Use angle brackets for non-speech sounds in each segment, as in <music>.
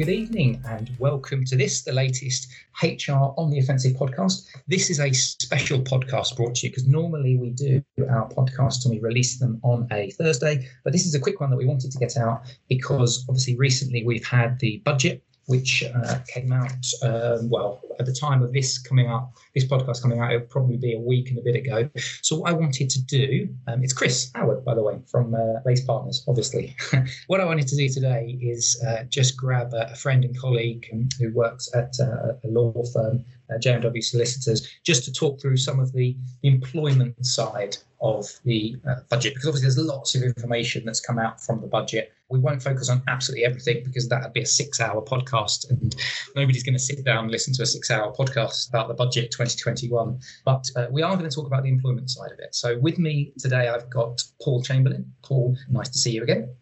Good evening, and welcome to this, the latest HR on the Offensive podcast. This is a special podcast brought to you because normally we do our podcast and we release them on a Thursday, but this is a quick one that we wanted to get out because obviously recently we've had the budget which uh, came out, um, well, at the time of this coming up, this podcast coming out, it would probably be a week and a bit ago. So, what I wanted to do, um, it's Chris Howard, by the way, from uh, Lace Partners, obviously. <laughs> what I wanted to do today is uh, just grab a, friend and colleague who works at uh, a law firm uh, JMW Solicitors, just to talk through some of the employment side of the uh, budget, because obviously there's lots of information that's come out from the budget. We won't focus on absolutely everything because that would be a six hour podcast, and nobody's going to sit down and listen to a six hour podcast about the budget 2021. But uh, we are going to talk about the employment side of it. So with me today, I've got Paul Chamberlain. Paul, nice to see you again.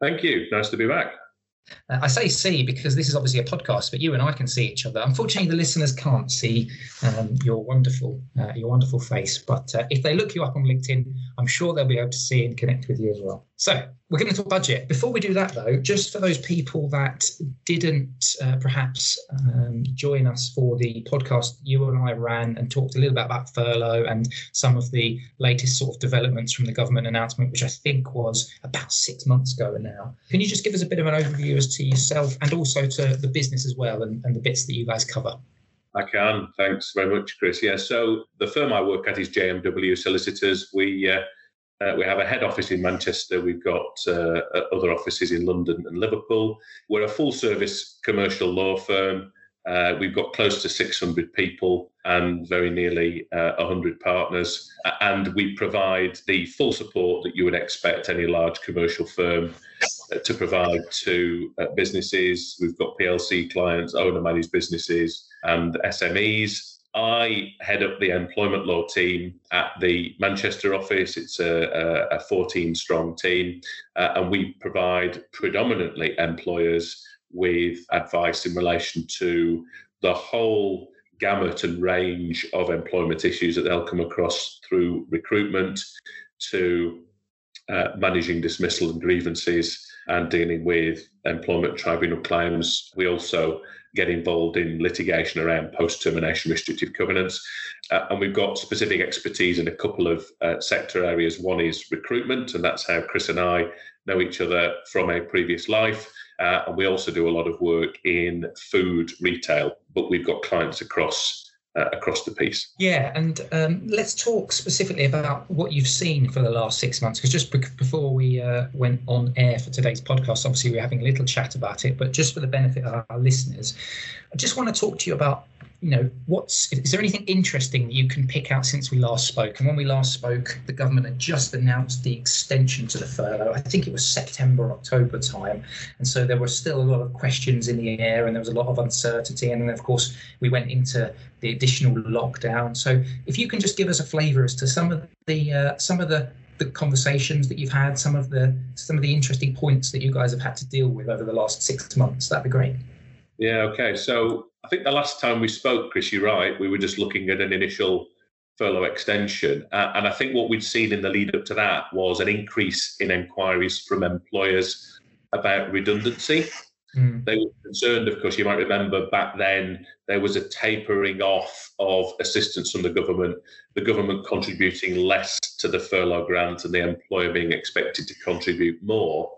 Thank you. Nice to be back. Uh, I say see because this is obviously a podcast, but you and I can see each other. Unfortunately, the listeners can't see um, your wonderful, uh, your wonderful face. But uh, if they look you up on LinkedIn, I'm sure they'll be able to see and connect with you as well. So we're going to talk budget. Before we do that, though, just for those people that didn't uh, perhaps um, join us for the podcast you and I ran and talked a little bit about furlough and some of the latest sort of developments from the government announcement, which I think was about six months ago now. Can you just give us a bit of an overview as to yourself and also to the business as well and, and the bits that you guys cover? I can. Thanks very much, Chris. Yeah, so the firm I work at is JMW Solicitors. We uh, uh, we have a head office in Manchester. We've got uh, other offices in London and Liverpool. We're a full service commercial law firm. Uh, we've got close to 600 people and very nearly uh, 100 partners. And we provide the full support that you would expect any large commercial firm uh, to provide to uh, businesses. We've got PLC clients, owner managed businesses, and SMEs. I head up the employment law team at the Manchester office. It's a, a 14 strong team, uh, and we provide predominantly employers with advice in relation to the whole gamut and range of employment issues that they'll come across through recruitment to uh, managing dismissal and grievances and dealing with employment tribunal claims. We also get involved in litigation around post termination restrictive covenants. Uh, and we've got specific expertise in a couple of uh, sector areas. One is recruitment, and that's how Chris and I know each other from a previous life. Uh, and we also do a lot of work in food retail, but we've got clients across uh, across the piece. Yeah, and um, let's talk specifically about what you've seen for the last six months. Because just be- before we uh, went on air for today's podcast, obviously we're having a little chat about it, but just for the benefit of our listeners, I just want to talk to you about you know, what's is there anything interesting that you can pick out since we last spoke? And when we last spoke, the government had just announced the extension to the furlough. I think it was September, October time, and so there were still a lot of questions in the air, and there was a lot of uncertainty. And then, of course, we went into the additional lockdown. So, if you can just give us a flavour as to some of the uh, some of the the conversations that you've had, some of the some of the interesting points that you guys have had to deal with over the last six months, that'd be great. Yeah. Okay. So I think the last time we spoke, Chris, you're right. We were just looking at an initial furlough extension. Uh, and I think what we'd seen in the lead up to that was an increase in inquiries from employers about redundancy. Mm. They were concerned, of course, you might remember back then there was a tapering off of assistance from the government, the government contributing less to the furlough grant and the employer being expected to contribute more.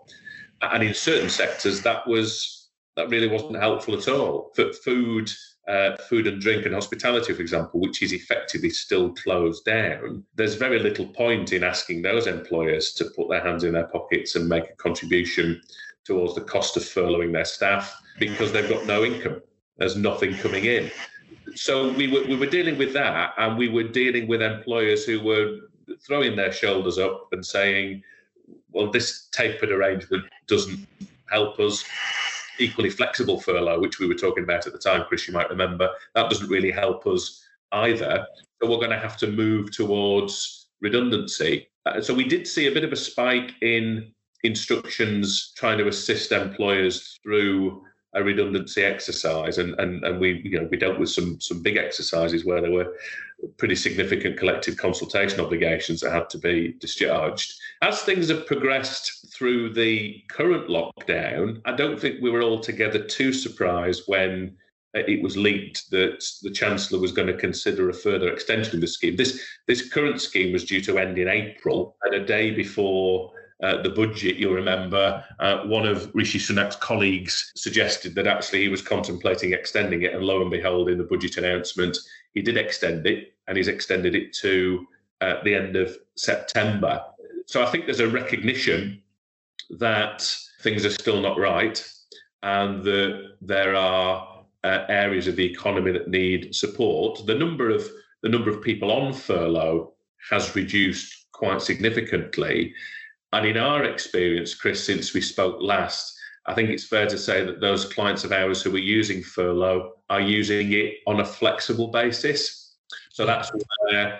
And in certain sectors, that was that really wasn't helpful at all. For food, uh, food and drink and hospitality, for example, which is effectively still closed down, there's very little point in asking those employers to put their hands in their pockets and make a contribution towards the cost of furloughing their staff because they've got no income. There's nothing coming in. So we were, we were dealing with that, and we were dealing with employers who were throwing their shoulders up and saying, well, this tapered arrangement doesn't help us equally flexible furlough, which we were talking about at the time, Chris, you might remember, that doesn't really help us either. that we're going to have to move towards redundancy. Uh, so we did see a bit of a spike in instructions trying to assist employers through a redundancy exercise, and and and we you know we dealt with some some big exercises where there were pretty significant collective consultation obligations that had to be discharged. As things have progressed through the current lockdown, I don't think we were altogether too surprised when uh, it was leaked that the chancellor was going to consider a further extension of the scheme. This this current scheme was due to end in April, and a day before uh, the budget, you'll remember, uh, one of Rishi Sunak's colleagues suggested that actually he was contemplating extending it. And lo and behold, in the budget announcement, he did extend it and he's extended it to uh, the end of September. So I think there's a recognition that things are still not right and that there are uh, areas of the economy that need support. The number of the number of people on furlough has reduced quite significantly. And in our experience, Chris, since we spoke last, I think it's fair to say that those clients of ours who are using furlough are using it on a flexible basis. So that's where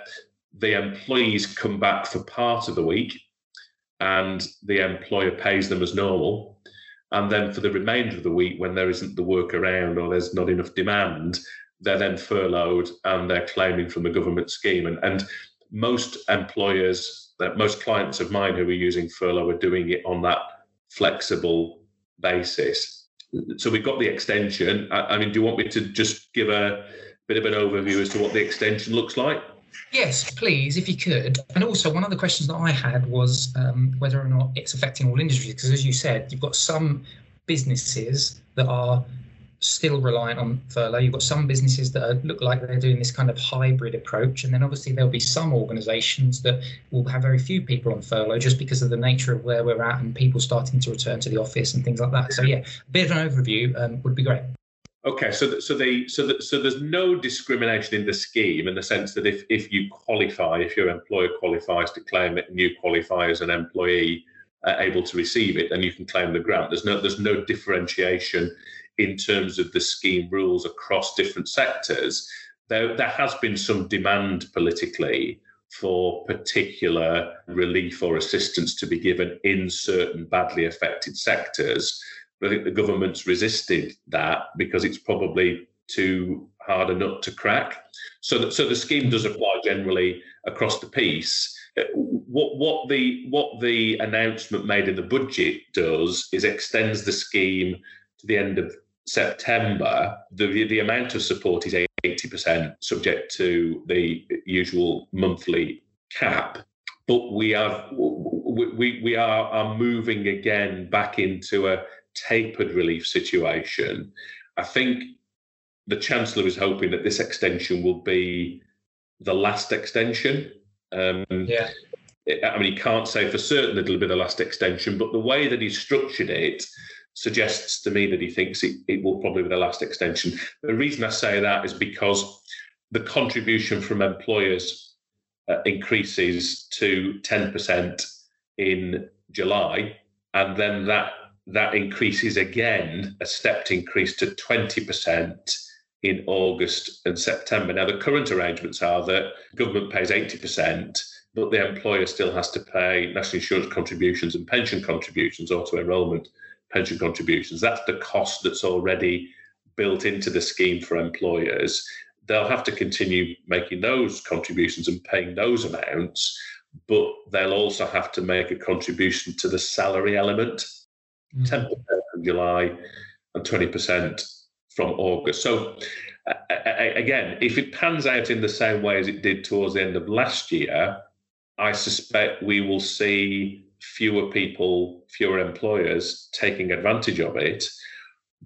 the employees come back for part of the week and the employer pays them as normal. And then for the remainder of the week, when there isn't the work around or there's not enough demand, they're then furloughed and they're claiming from the government scheme. And, and most employers that most clients of mine who are using furlough are doing it on that flexible basis. So we've got the extension. I, I mean, do you want me to just give a bit of an overview as to what the extension looks like? Yes, please, if you could. And also, one of the questions that I had was um, whether or not it's affecting all industries, because as you said, you've got some businesses that are still reliant on furlough. You've got some businesses that are, look like they're doing this kind of hybrid approach, and then obviously there'll be some organisations that will have very few people on furlough just because of the nature of where we're at and people starting to return to the office and things like that. So yeah, a bit of an overview um, would be great. Okay, so so they so that, so there's no discrimination in the scheme in the sense that if if you qualify, if your employer qualifies to claim it, and you qualify as an employee uh, able to receive it, then you can claim the grant. There's no there's no differentiation in terms of the scheme rules across different sectors, there, there has been some demand politically for particular relief or assistance to be given in certain badly affected sectors. But I think the government's resisted that because it's probably too hard a nut to crack. So, that, so the scheme does apply generally across the piece. What, what the what the announcement made in the budget does is extends the scheme to the end of September, the, the amount of support is 80%, subject to the usual monthly cap. But we have we, we are, are moving again back into a tapered relief situation. I think the Chancellor is hoping that this extension will be the last extension. Um, yeah. I mean, he can't say for certain that it'll be the last extension, but the way that he's structured it suggests to me that he thinks it, it will probably be the last extension. The reason I say that is because the contribution from employers uh, increases to 10% in July, and then that that increases again, a stepped increase to 20% in August and September. Now, the current arrangements are that government pays 80%, but the employer still has to pay national insurance contributions and pension contributions, auto enrolment pension contributions. That's the cost that's already built into the scheme for employers. They'll have to continue making those contributions and paying those amounts, but they'll also have to make a contribution to the salary element, mm. 10% from July and 20% from August. So, uh, again, if it pans out in the same way as it did towards the end of last year, I suspect we will see fewer people, fewer employers taking advantage of it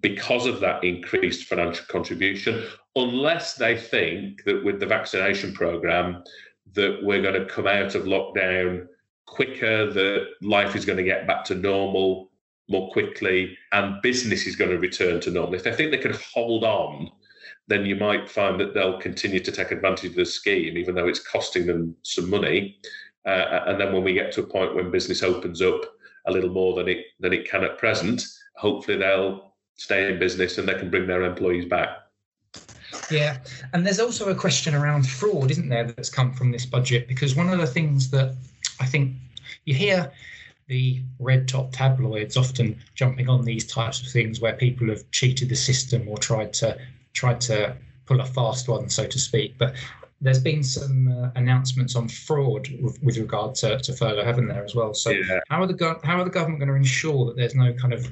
because of that increased financial contribution, unless they think that with the vaccination program that we're going to come out of lockdown quicker, that life is going to get back to normal more quickly, and business is going to return to normal. If they think they can hold on, then you might find that they'll continue to take advantage of the scheme, even though it's costing them some money. Uh, and then when we get to a point when business opens up a little more than it than it can at present, hopefully they'll stay in business and they can bring their employees back. Yeah, and there's also a question around fraud, isn't there, that's come from this budget? Because one of the things that I think you hear the red top tabloids often jumping on these types of things where people have cheated the system or tried to tried to pull a fast one, so to speak. But there's been some uh, announcements on fraud with, with regard to, to furlough, haven't there, as well? So yeah. how are the go- how are the government going to ensure that there's no kind of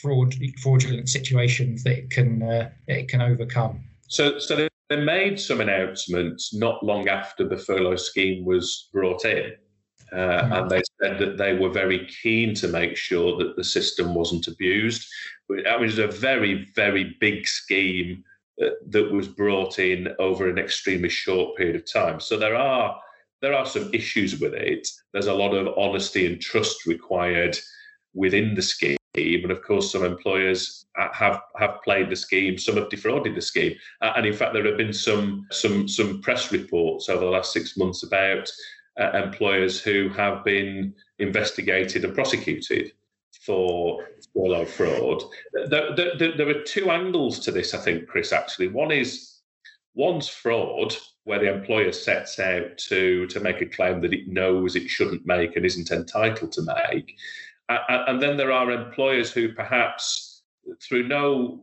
fraud fraudulent situations that it can uh, it can overcome? So so they, they made some announcements not long after the furlough scheme was brought in. Uh, mm-hmm. And they said that they were very keen to make sure that the system wasn't abused. I mean, it was a very, very big scheme that was brought in over an extremely short period of time. So there are there are some issues with it. There's a lot of honesty and trust required within the scheme, and of course, some employers have have played the scheme, some have defrauded the scheme, and in fact, there have been some some some press reports over the last six months about uh, employers who have been investigated and prosecuted for furlough fraud. There, there, there, are two angles to this, I think, Chris. Actually, one is one's fraud, where the employer sets out to to make a claim that it knows it shouldn't make and isn't entitled to make, and then there are employers who perhaps, through no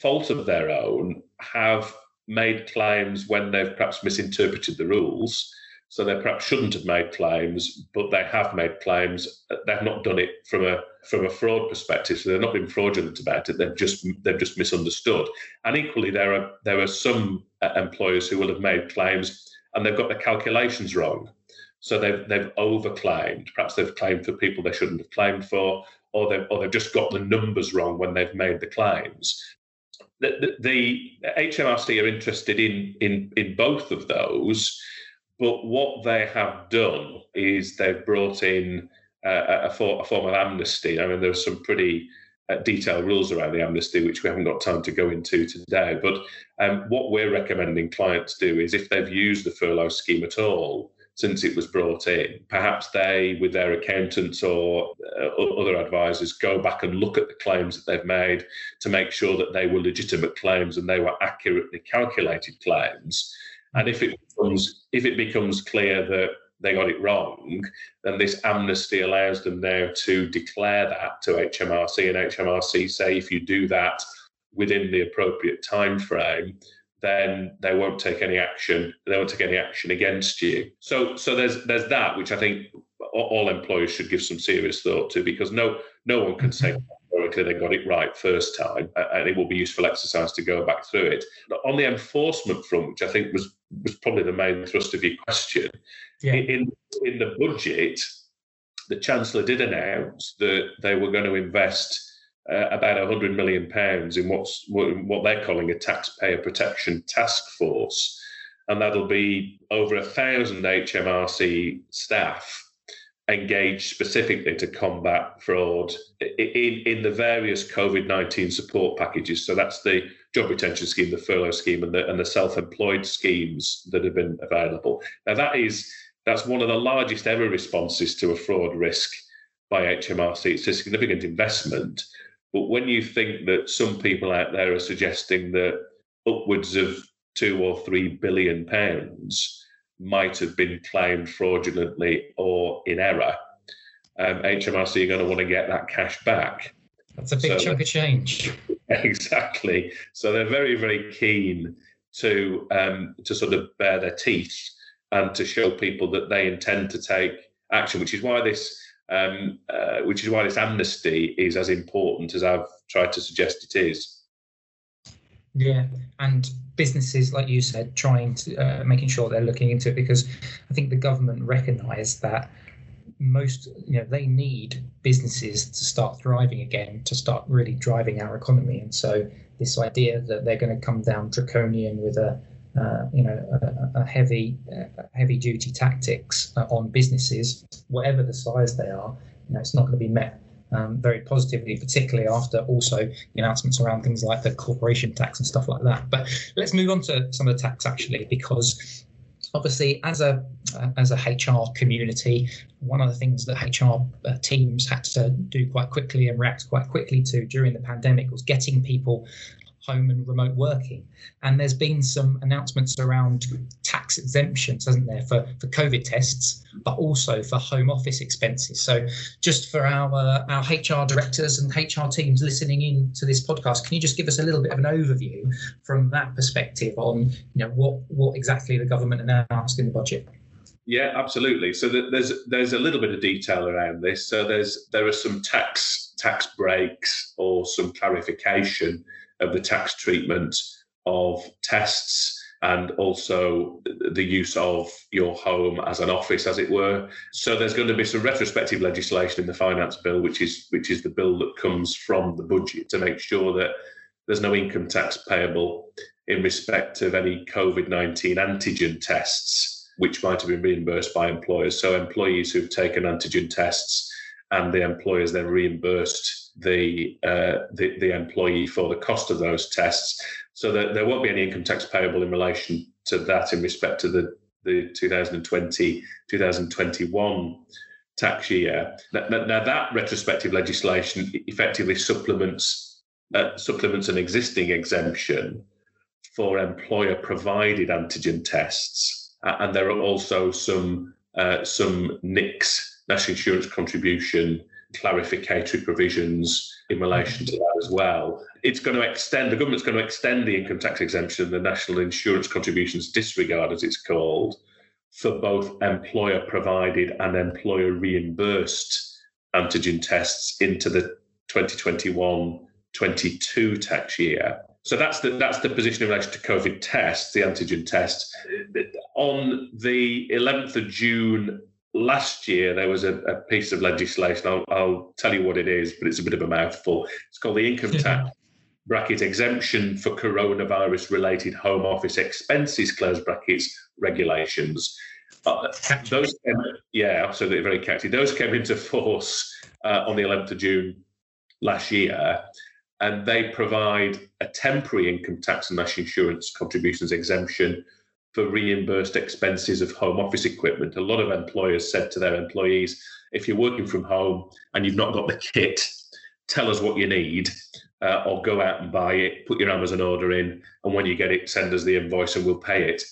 fault of their own, have made claims when they've perhaps misinterpreted the rules so they perhaps shouldn't have made claims, but they have made claims. They've not done it from a from a fraud perspective, so they've not been fraudulent about it. They've just they've just misunderstood. And equally, there are there are some uh, employers who will have made claims and they've got the calculations wrong. So they've they've overclaimed. Perhaps they've claimed for people they shouldn't have claimed for, or they've or they've just got the numbers wrong when they've made the claims. The, the, the HMRC are interested in in in both of those but what they have done is they've brought in uh, a, for, a, form of amnesty. I mean, there's some pretty uh, detailed rules around the amnesty, which we haven't got time to go into today. But um, what we're recommending clients do is if they've used the furlough scheme at all since it was brought in, perhaps they, with their accountants or uh, other advisors, go back and look at the claims that they've made to make sure that they were legitimate claims and they were accurately calculated claims. And if it becomes if it becomes clear that they got it wrong, then this amnesty allows them now to declare that to HMRC, and HMRC say if you do that within the appropriate time frame, then they won't take any action. They won't take any action against you. So, so there's there's that which I think all employers should give some serious thought to because no no one can say mm-hmm historically they got it right first time, and it will be useful exercise to go back through it. But on the enforcement front, which I think was was probably the main thrust of your question, yeah. in in the budget, the chancellor did announce that they were going to invest uh, about 100 million pounds in what's what they're calling a taxpayer protection task force, and that'll be over a thousand HMRC staff engaged specifically to combat fraud in, in the various COVID 19 support packages. So that's the job retention scheme, the furlough scheme, and the, and the self employed schemes that have been available. Now, that is that's one of the largest ever responses to a fraud risk by HMRC. It's a significant investment. But when you think that some people out there are suggesting that upwards of two or three billion pounds might have been claimed fraudulently or in error, um, HMRC are going to want to get that cash back. That's a big so, chunk of change. <laughs> Exactly. So they're very, very keen to um, to sort of bare their teeth and to show people that they intend to take action, which is why this um, uh, which is why this amnesty is as important as I've tried to suggest it is. Yeah, and businesses, like you said, trying to uh, making sure they're looking into it because I think the government recognise that most you know they need businesses to start thriving again to start really driving our economy. And so this idea that they're going to come down draconian with a uh, you know a, a heavy uh, heavy duty tactics uh, on businesses whatever the size they are you know it's not going to be met um, very positively, particularly after also the announcements around things like the corporation tax and stuff like that. But let's move on to some of the tax actually, because obviously as a uh, as a HR community, one of the things that HR uh, teams had to do quite quickly and react quite quickly to during the pandemic was getting people home and remote working. And there's been some announcements around tax exemptions, hasn't there, for, for COVID tests, but also for home office expenses. So just for our uh, our HR directors and HR teams listening in to this podcast, can you just give us a little bit of an overview from that perspective on you know what what exactly the government announced in the budget? Yeah, absolutely. So there's there's a little bit of detail around this. So there's there are some tax tax breaks or some clarification of the tax treatment of tests and also the use of your home as an office, as it were. So there's going to be some retrospective legislation in the finance bill, which is which is the bill that comes from the budget to make sure that there's no income tax payable in respect of any COVID 19 antigen tests which might have been reimbursed by employers. So employees who've taken antigen tests and the employers then reimbursed the, uh, the, the employee for the cost of those tests. So that there won't be any income tax payable in relation to that in respect to the, the 2020 2021 tax year. Now, now, that retrospective legislation effectively supplements uh, supplements an existing exemption for employer provided antigen tests and there are also some uh, some NICs, national insurance contribution clarificatory provisions in relation to that as well. It's going to extend, the government's going to extend the income tax exemption, the national insurance contributions disregard, as it's called, for both employer provided and employer reimbursed antigen tests into the 2021 22 tax year. So that's the that's the position in relation to COVID tests, the antigen tests. On the 11th of June last year, there was a, a piece of legislation. I'll, I'll, tell you what it is, but it's a bit of a mouthful. It's called the income tax bracket exemption for coronavirus related home office expenses close brackets regulations. Uh, those, came, yeah, absolutely, very catchy. Those came into force uh, on the 11th of June last year and they provide a temporary income tax and national insurance contributions exemption for reimbursed expenses of home office equipment. A lot of employers said to their employees, if you're working from home and you've not got the kit, tell us what you need. Uh, or go out and buy it, put your Amazon order in, and when you get it, send us the invoice and we'll pay it.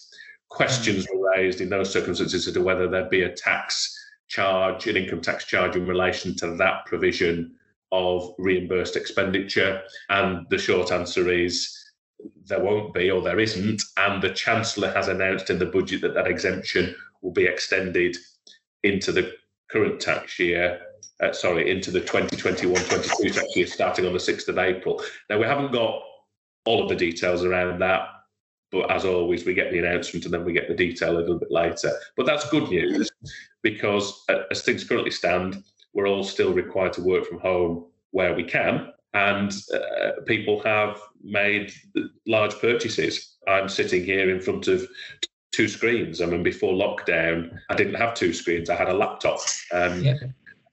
Questions were raised in those circumstances as to whether there'd be a tax charge, an income tax charge in relation to that provision of reimbursed expenditure? And the short answer is there won't be, or there isn't. And the Chancellor has announced in the budget that that exemption will be extended into the current tax year. Uh, sorry, into the 2021-22 tax year, starting on the 6th of April. Now we haven't got all of the details around that, but as always, we get the announcement and then we get the detail a little bit later. But that's good news because, uh, as things currently stand, we're all still required to work from home where we can. And uh, people have made large purchases. I'm sitting here in front of two screens. I mean, before lockdown, I didn't have two screens. I had a laptop. Um, yeah,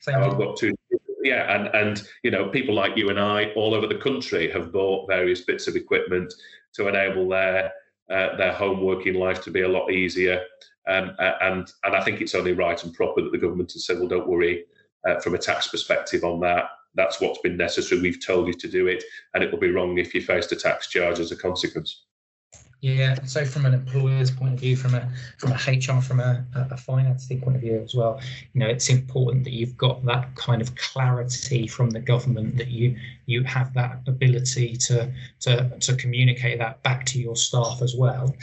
I've got two. Yeah, and and you know, people like you and I, all over the country, have bought various bits of equipment to enable their uh, their home working life to be a lot easier. Um, and and I think it's only right and proper that the government has said, well, don't worry, uh, from a tax perspective on that. That's what's been necessary. We've told you to do it, and it will be wrong if you faced a tax charge as a consequence. Yeah, so from an employer's point of view, from a from a HR, from a, a financing point of view as well, you know, it's important that you've got that kind of clarity from the government that you you have that ability to to to communicate that back to your staff as well.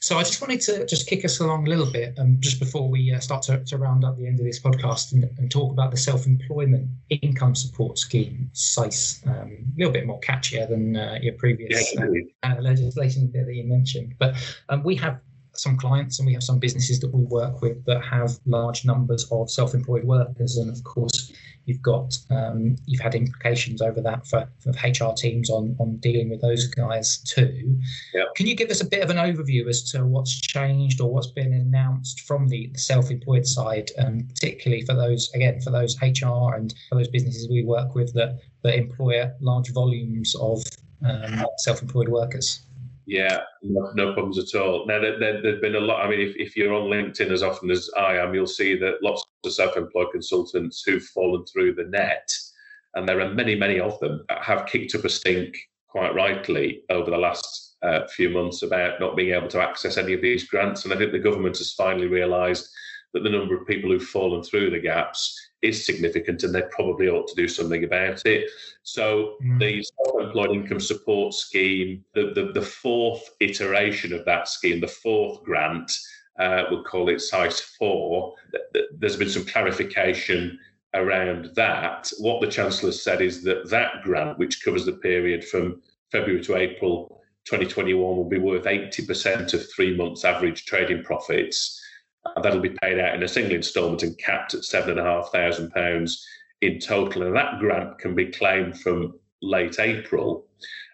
So I just wanted to just kick us along a little bit, um, just before we uh, start to, to round up the end of this podcast and, and talk about the self-employment income support scheme, SEISS, um, a little bit more catchier than uh, your previous yeah, uh, legislation that you mentioned mentioned. But um, we have some clients and we have some businesses that we work with that have large numbers of self-employed workers, and of course, you've got um, you've had implications over that for, for HR teams on on dealing with those guys too. Yep. Can you give us a bit of an overview as to what's changed or what's been announced from the, the self-employed side, um, particularly for those again for those HR and for those businesses we work with that that employ large volumes of um, self-employed workers? Yeah, no, no problems at all. Now, there, there, there's been a lot. I mean, if, if you're on LinkedIn as often as I am, you'll see that lots of self employed consultants who've fallen through the net, and there are many, many of them, have kicked up a stink quite rightly over the last uh, few months about not being able to access any of these grants. And I think the government has finally realised that the number of people who've fallen through the gaps is significant and they probably ought to do something about it. So mm. the self-employed income support scheme, the, the, the, fourth iteration of that scheme, the fourth grant, uh, we'll call it SEISS 4, there's been some clarification around that. What the Chancellor said is that that grant, which covers the period from February to April 2021, will be worth 80% of three months' average trading profits. And that'll be paid out in a single instalment and capped at £7,500 in total. And that grant can be claimed from late April.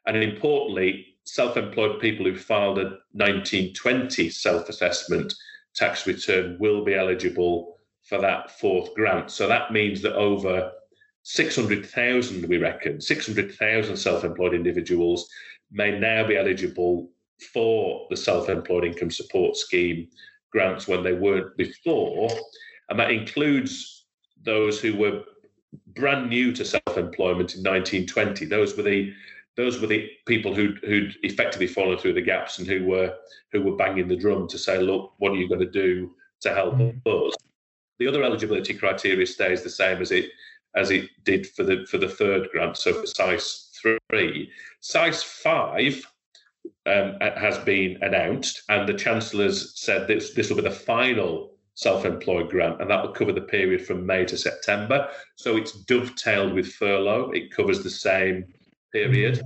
And importantly, self employed people who filed a 1920 self assessment tax return will be eligible for that fourth grant. So that means that over 600,000, we reckon, 600,000 self employed individuals may now be eligible for the self employed income support scheme grants when they weren't before. And that includes those who were brand new to self employment in 1920. Those were the those were the people who'd, who'd effectively fallen through the gaps and who were who were banging the drum to say, look, what are you going to do to help mm. us? The other eligibility criteria stays the same as it as it did for the for the third grant. So for SEISS three, SEISS five um, has been announced, and the chancellors said this this will be the final self-employed grant, and that will cover the period from May to September. So it's dovetailed with furlough; it covers the same period.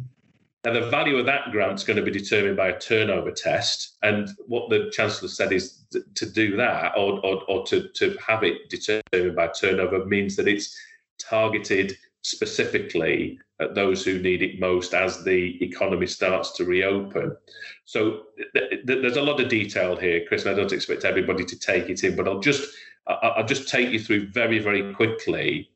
Now, the value of that grant is going to be determined by a turnover test. And what the Chancellor said is to do that or, or, or to, to have it determined by turnover means that it's targeted specifically at those who need it most as the economy starts to reopen. So th- th- there's a lot of detail here, Chris, and I don't expect everybody to take it in, but I'll just I'll just take you through very, very quickly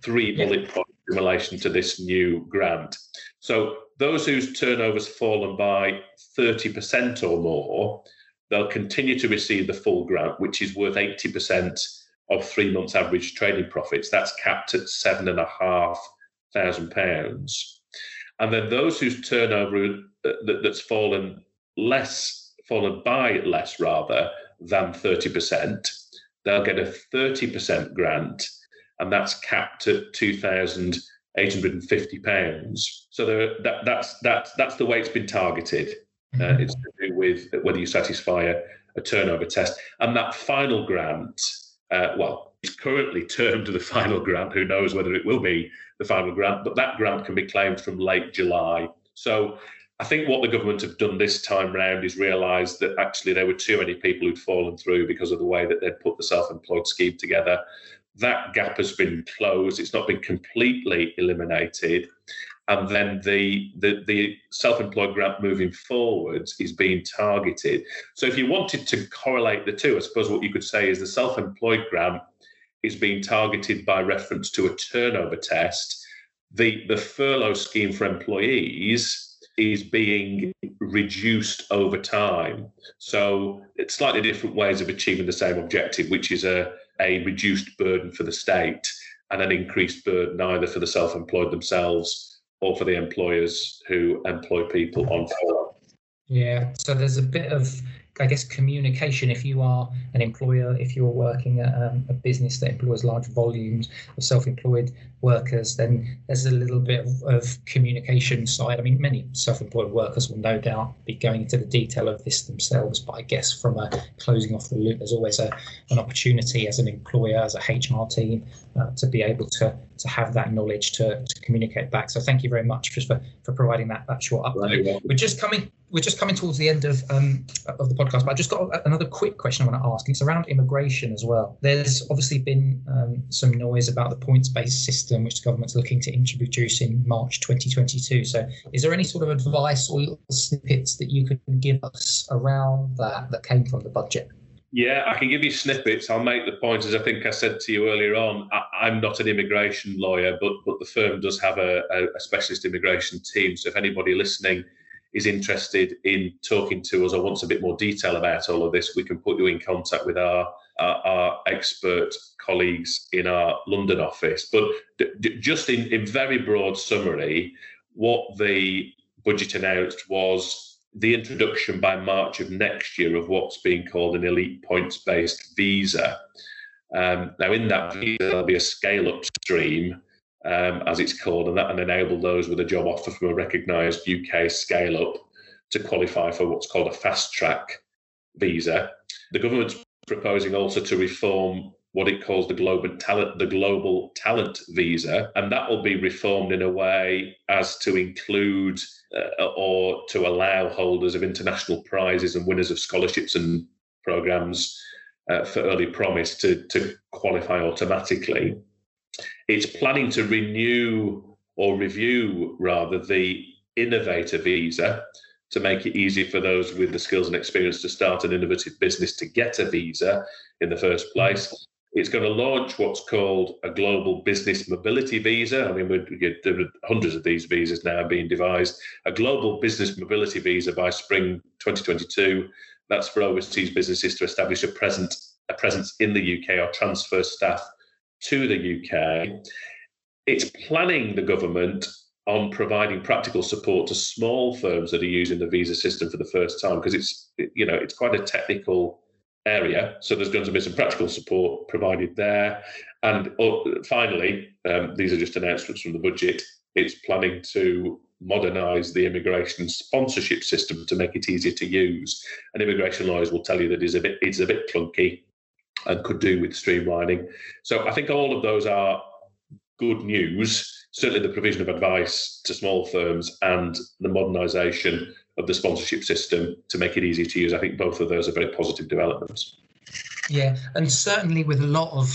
three bullet points in relation to this new grant. So those whose turnover's fallen by 30% or more, they'll continue to receive the full grant, which is worth 80% of three months average trading profits. That's capped at seven and a half thousand pounds. And then those whose turnover uh, that's fallen less, fallen by less rather than 30%, they'll get a 30% grant, and that's capped at 2,000 850 pounds. So that, that's that's that's the way it's been targeted. Uh, mm-hmm. it's to do with whether you satisfy a, a turnover test. And that final grant, uh, well, it's currently termed the final grant. Who knows whether it will be the final grant? But that grant can be claimed from late July. So I think what the government have done this time round is realised that actually there were too many people who'd fallen through because of the way that they'd put the self-employed scheme together that gap has been closed. It's not been completely eliminated. And then the, the, the self-employed grant moving forwards is being targeted. So if you wanted to correlate the two, I suppose what you could say is the self-employed grant is being targeted by reference to a turnover test. The, the furlough scheme for employees is being reduced over time. So it's slightly different ways of achieving the same objective, which is a a reduced burden for the state and an increased burden either for the self-employed themselves or for the employers who employ people on furlough. Yeah, so there's a bit of I guess communication if you are an employer, if you're working at um, a business that employs large volumes of self-employed workers, then there's a little bit of, of, communication side. I mean, many self-employed workers will no doubt be going into the detail of this themselves, but I guess from a closing off the loop, there's always a, an opportunity as an employer, as a HR team, uh, to be able to to have that knowledge to, to communicate back. So thank you very much just for, for providing that that short update. Right. We're just coming we're just coming towards the end of um, of the podcast, but I just got another quick question I want to ask, and it's around immigration as well. There's obviously been um, some noise about the points based system which the government's looking to introduce in March 2022. So, is there any sort of advice or snippets that you could give us around that that came from the budget? Yeah, I can give you snippets. I'll make the point, as I think I said to you earlier on. I, am not an immigration lawyer, but but the firm does have a, a, specialist immigration team. So if anybody listening is interested in talking to us or wants a bit more detail about all of this, we can put you in contact with our our, our expert colleagues in our London office. But d- just in, in very broad summary, what the budget announced was the introduction by March of next year of what's being called an elite points based visa. Um, now, in that visa, there'll be a scale up stream, um, as it's called, and that will enable those with a job offer from a recognised UK scale up to qualify for what's called a fast track visa. The government's proposing also to reform what it calls the global talent the global talent visa and that will be reformed in a way as to include uh, or to allow holders of international prizes and winners of scholarships and programs uh, for early promise to, to qualify automatically it's planning to renew or review rather the innovator visa to make it easy for those with the skills and experience to start an innovative business to get a visa in the first place. It's going to launch what's called a global business mobility visa. I mean, there are hundreds of these visas now being devised. A global business mobility visa by spring 2022. That's for overseas businesses to establish a present a presence in the UK or transfer staff to the UK. It's planning the government on providing practical support to small firms that are using the visa system for the first time because it's you know it's quite a technical area. So there's going to be some practical support provided there. And oh, finally um, these are just announcements from the budget. It's planning to modernize the immigration sponsorship system to make it easier to use. And immigration lawyers will tell you that it's a bit it's a bit clunky and could do with streamlining. So i think all of those are good news. Certainly the provision of advice to small firms and the modernisation of the sponsorship system to make it easy to use. I think both of those are very positive developments. Yeah, and certainly with a lot of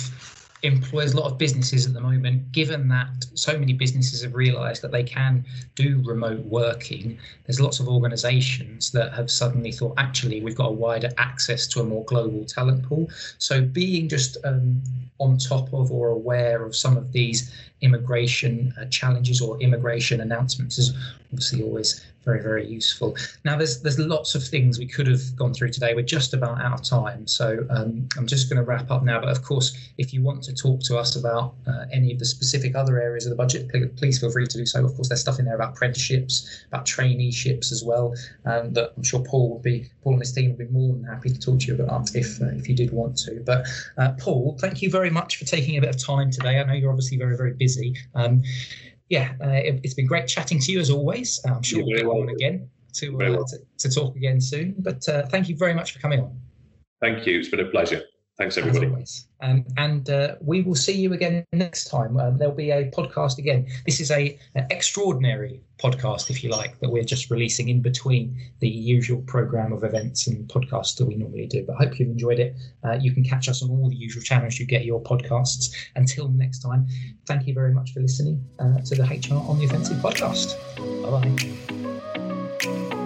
employers, a lot of businesses at the moment, given that so many businesses have realised that they can do remote working, there's lots of organisations that have suddenly thought, actually, we've got a wider access to a more global talent pool. So being just um, on top of or aware of some of these immigration uh, challenges or immigration announcements is obviously always very very useful. Now there's there's lots of things we could have gone through today. We're just about out of time. So um, i'm just going to wrap up now. But of course if you want to talk to us about uh, any of the specific other areas of the budget please feel free to do so. Of course there's stuff in there about apprenticeships about traineeships as well um, that i'm sure paul would be paul and his team would be more than happy to talk to you about if uh, if you did want to. But uh, paul thank you very much for taking a bit of time today. I know you're obviously very very busy. Um, yeah, uh, it, has been great chatting to you as always. I'm sure You're we'll get on again to, uh, well. to, to talk again soon. But uh, thank you very much for coming on. Thank you. It's been a pleasure. Thanks, everybody. Um, and uh, we will see you again next time. Uh, there'll be a podcast again. This is a an extraordinary podcast, if you like, that we're just releasing in between the usual program of events and podcasts that we normally do. But I hope you've enjoyed it. Uh, you can catch us on all the usual channels you get your podcasts. Until next time, thank you very much for listening uh, to the HR on the Offensive podcast. Bye bye.